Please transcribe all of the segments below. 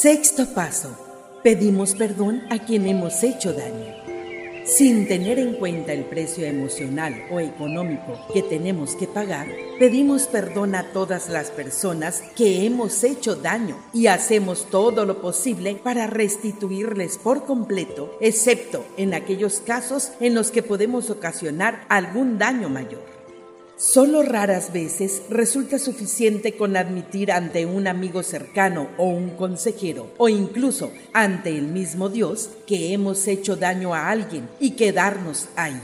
Sexto paso. Pedimos perdón a quien hemos hecho daño. Sin tener en cuenta el precio emocional o económico que tenemos que pagar, pedimos perdón a todas las personas que hemos hecho daño y hacemos todo lo posible para restituirles por completo, excepto en aquellos casos en los que podemos ocasionar algún daño mayor. Solo raras veces resulta suficiente con admitir ante un amigo cercano o un consejero o incluso ante el mismo Dios que hemos hecho daño a alguien y quedarnos ahí.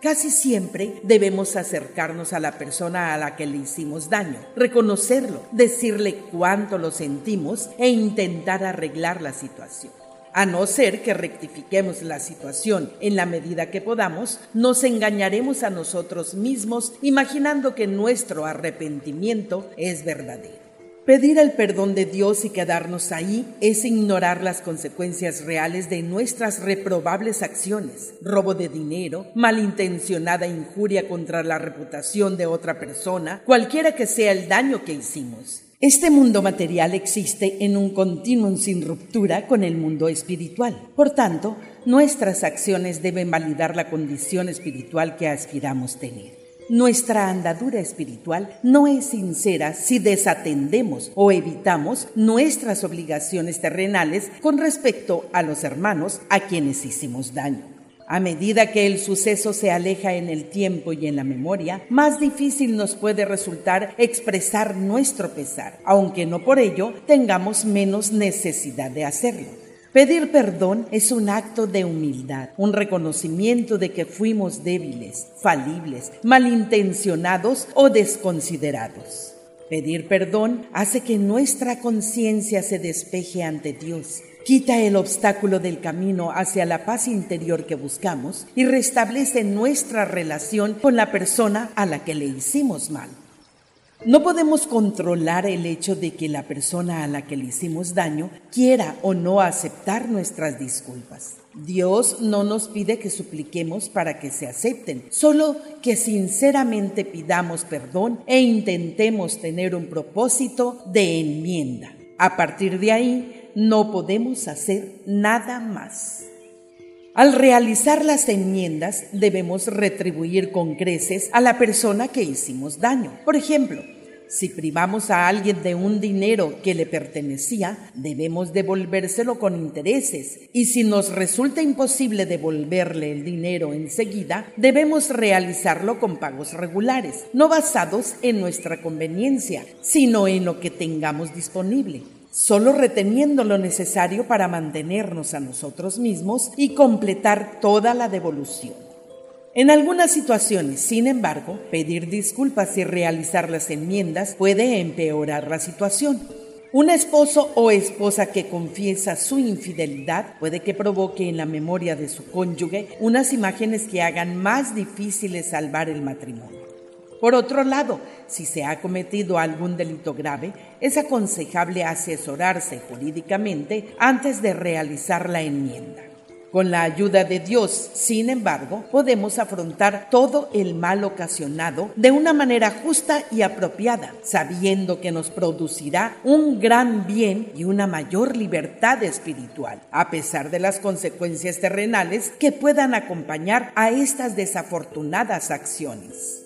Casi siempre debemos acercarnos a la persona a la que le hicimos daño, reconocerlo, decirle cuánto lo sentimos e intentar arreglar la situación. A no ser que rectifiquemos la situación en la medida que podamos, nos engañaremos a nosotros mismos imaginando que nuestro arrepentimiento es verdadero. Pedir el perdón de Dios y quedarnos ahí es ignorar las consecuencias reales de nuestras reprobables acciones, robo de dinero, malintencionada injuria contra la reputación de otra persona, cualquiera que sea el daño que hicimos. Este mundo material existe en un continuum sin ruptura con el mundo espiritual. Por tanto, nuestras acciones deben validar la condición espiritual que aspiramos tener. Nuestra andadura espiritual no es sincera si desatendemos o evitamos nuestras obligaciones terrenales con respecto a los hermanos a quienes hicimos daño. A medida que el suceso se aleja en el tiempo y en la memoria, más difícil nos puede resultar expresar nuestro pesar, aunque no por ello tengamos menos necesidad de hacerlo. Pedir perdón es un acto de humildad, un reconocimiento de que fuimos débiles, falibles, malintencionados o desconsiderados. Pedir perdón hace que nuestra conciencia se despeje ante Dios quita el obstáculo del camino hacia la paz interior que buscamos y restablece nuestra relación con la persona a la que le hicimos mal. No podemos controlar el hecho de que la persona a la que le hicimos daño quiera o no aceptar nuestras disculpas. Dios no nos pide que supliquemos para que se acepten, solo que sinceramente pidamos perdón e intentemos tener un propósito de enmienda. A partir de ahí, no podemos hacer nada más. Al realizar las enmiendas debemos retribuir con creces a la persona que hicimos daño. Por ejemplo, si privamos a alguien de un dinero que le pertenecía, debemos devolvérselo con intereses. Y si nos resulta imposible devolverle el dinero enseguida, debemos realizarlo con pagos regulares, no basados en nuestra conveniencia, sino en lo que tengamos disponible solo reteniendo lo necesario para mantenernos a nosotros mismos y completar toda la devolución. En algunas situaciones, sin embargo, pedir disculpas y realizar las enmiendas puede empeorar la situación. Un esposo o esposa que confiesa su infidelidad puede que provoque en la memoria de su cónyuge unas imágenes que hagan más difíciles salvar el matrimonio. Por otro lado, si se ha cometido algún delito grave, es aconsejable asesorarse jurídicamente antes de realizar la enmienda. Con la ayuda de Dios, sin embargo, podemos afrontar todo el mal ocasionado de una manera justa y apropiada, sabiendo que nos producirá un gran bien y una mayor libertad espiritual, a pesar de las consecuencias terrenales que puedan acompañar a estas desafortunadas acciones.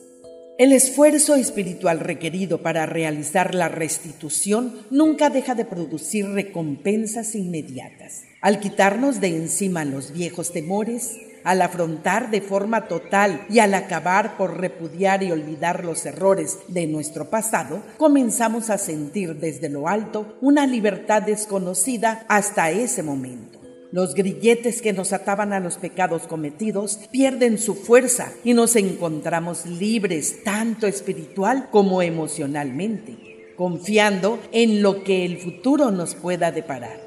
El esfuerzo espiritual requerido para realizar la restitución nunca deja de producir recompensas inmediatas. Al quitarnos de encima los viejos temores, al afrontar de forma total y al acabar por repudiar y olvidar los errores de nuestro pasado, comenzamos a sentir desde lo alto una libertad desconocida hasta ese momento. Los grilletes que nos ataban a los pecados cometidos pierden su fuerza y nos encontramos libres tanto espiritual como emocionalmente, confiando en lo que el futuro nos pueda deparar.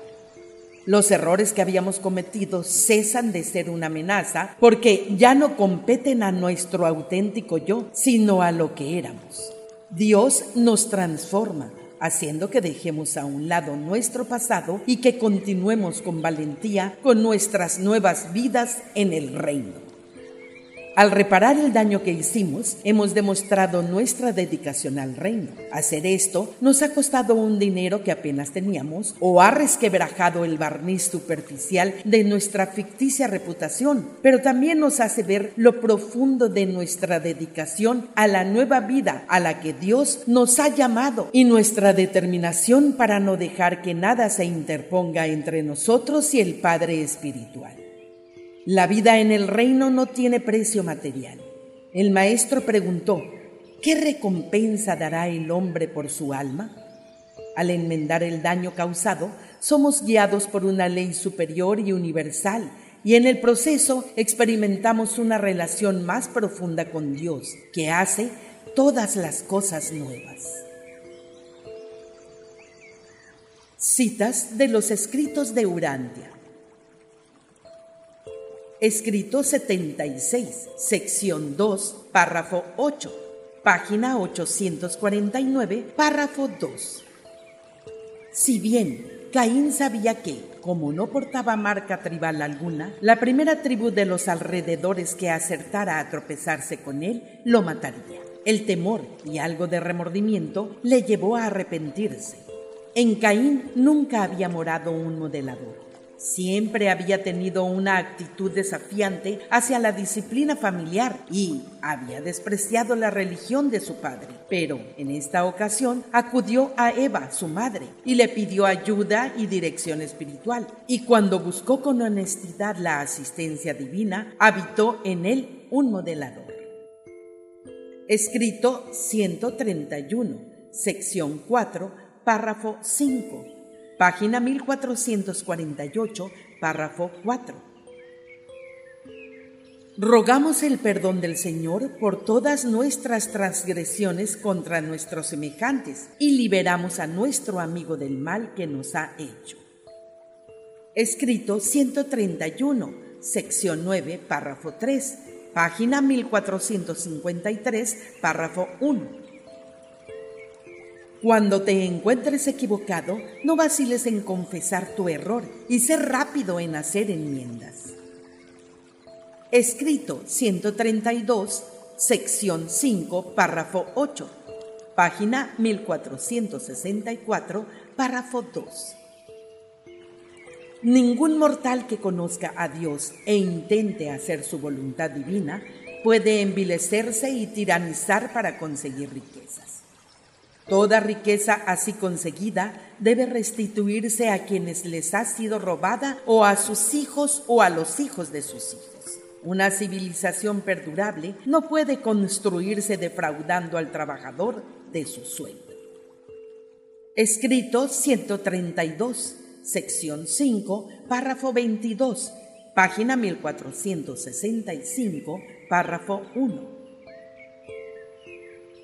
Los errores que habíamos cometido cesan de ser una amenaza porque ya no competen a nuestro auténtico yo, sino a lo que éramos. Dios nos transforma haciendo que dejemos a un lado nuestro pasado y que continuemos con valentía con nuestras nuevas vidas en el reino. Al reparar el daño que hicimos, hemos demostrado nuestra dedicación al reino. Hacer esto nos ha costado un dinero que apenas teníamos o ha resquebrajado el barniz superficial de nuestra ficticia reputación, pero también nos hace ver lo profundo de nuestra dedicación a la nueva vida a la que Dios nos ha llamado y nuestra determinación para no dejar que nada se interponga entre nosotros y el Padre Espiritual. La vida en el reino no tiene precio material. El maestro preguntó, ¿qué recompensa dará el hombre por su alma? Al enmendar el daño causado, somos guiados por una ley superior y universal y en el proceso experimentamos una relación más profunda con Dios que hace todas las cosas nuevas. Citas de los escritos de Urantia. Escrito 76, sección 2, párrafo 8, página 849, párrafo 2. Si bien Caín sabía que, como no portaba marca tribal alguna, la primera tribu de los alrededores que acertara a tropezarse con él lo mataría. El temor y algo de remordimiento le llevó a arrepentirse. En Caín nunca había morado un modelador Siempre había tenido una actitud desafiante hacia la disciplina familiar y había despreciado la religión de su padre. Pero en esta ocasión acudió a Eva, su madre, y le pidió ayuda y dirección espiritual. Y cuando buscó con honestidad la asistencia divina, habitó en él un modelador. Escrito 131, sección 4, párrafo 5 página 1448, párrafo 4. Rogamos el perdón del Señor por todas nuestras transgresiones contra nuestros semejantes y liberamos a nuestro amigo del mal que nos ha hecho. Escrito 131, sección 9, párrafo 3, página 1453, párrafo 1. Cuando te encuentres equivocado, no vaciles en confesar tu error y ser rápido en hacer enmiendas. Escrito 132, sección 5, párrafo 8, página 1464, párrafo 2. Ningún mortal que conozca a Dios e intente hacer su voluntad divina puede envilecerse y tiranizar para conseguir riquezas. Toda riqueza así conseguida debe restituirse a quienes les ha sido robada o a sus hijos o a los hijos de sus hijos. Una civilización perdurable no puede construirse defraudando al trabajador de su sueldo. Escrito 132, sección 5, párrafo 22, página 1465, párrafo 1.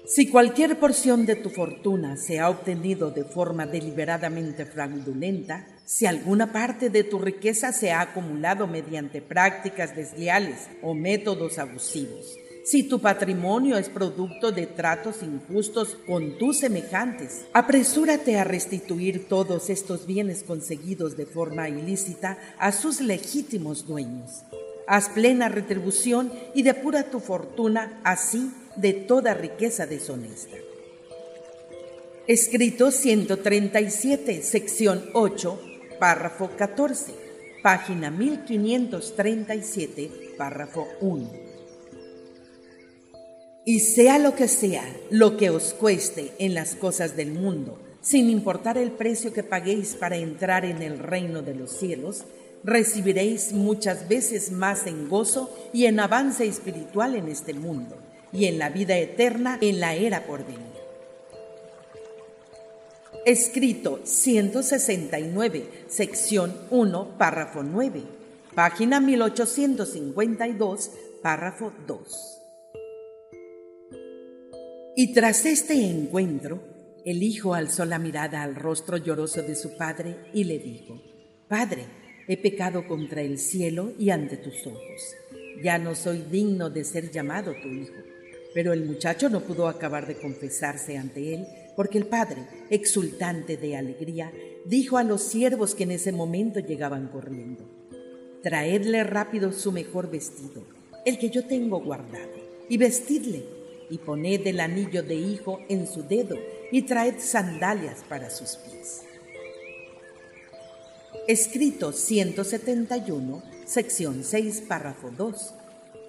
Si cualquier porción de tu fortuna se ha obtenido de forma deliberadamente fraudulenta, si alguna parte de tu riqueza se ha acumulado mediante prácticas desleales o métodos abusivos, si tu patrimonio es producto de tratos injustos con tus semejantes, apresúrate a restituir todos estos bienes conseguidos de forma ilícita a sus legítimos dueños. Haz plena retribución y depura tu fortuna así de toda riqueza deshonesta. Escrito 137, sección 8, párrafo 14, página 1537, párrafo 1. Y sea lo que sea, lo que os cueste en las cosas del mundo, sin importar el precio que paguéis para entrar en el reino de los cielos, recibiréis muchas veces más en gozo y en avance espiritual en este mundo y en la vida eterna en la era por venir. Escrito 169, sección 1, párrafo 9, página 1852, párrafo 2. Y tras este encuentro, el hijo alzó la mirada al rostro lloroso de su padre y le dijo, Padre, he pecado contra el cielo y ante tus ojos. Ya no soy digno de ser llamado tu hijo. Pero el muchacho no pudo acabar de confesarse ante él, porque el padre, exultante de alegría, dijo a los siervos que en ese momento llegaban corriendo, Traedle rápido su mejor vestido, el que yo tengo guardado, y vestidle, y poned el anillo de hijo en su dedo, y traed sandalias para sus pies. Escrito 171, sección 6, párrafo 2,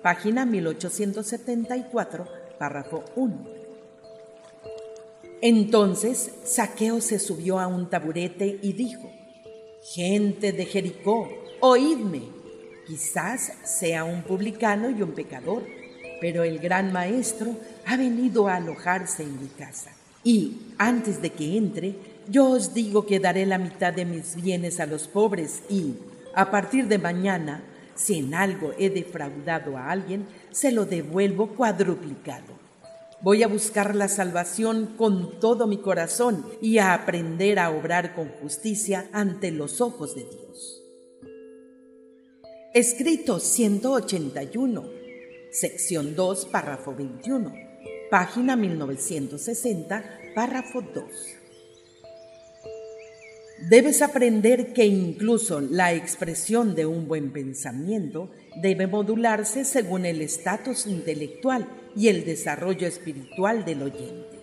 página 1874, párrafo 1. Entonces Saqueo se subió a un taburete y dijo, Gente de Jericó, oídme, quizás sea un publicano y un pecador, pero el gran maestro ha venido a alojarse en mi casa. Y antes de que entre, yo os digo que daré la mitad de mis bienes a los pobres y, a partir de mañana, si en algo he defraudado a alguien, se lo devuelvo cuadruplicado. Voy a buscar la salvación con todo mi corazón y a aprender a obrar con justicia ante los ojos de Dios. Escrito 181, sección 2, párrafo 21, página 1960, párrafo 2. Debes aprender que incluso la expresión de un buen pensamiento debe modularse según el estatus intelectual y el desarrollo espiritual del oyente.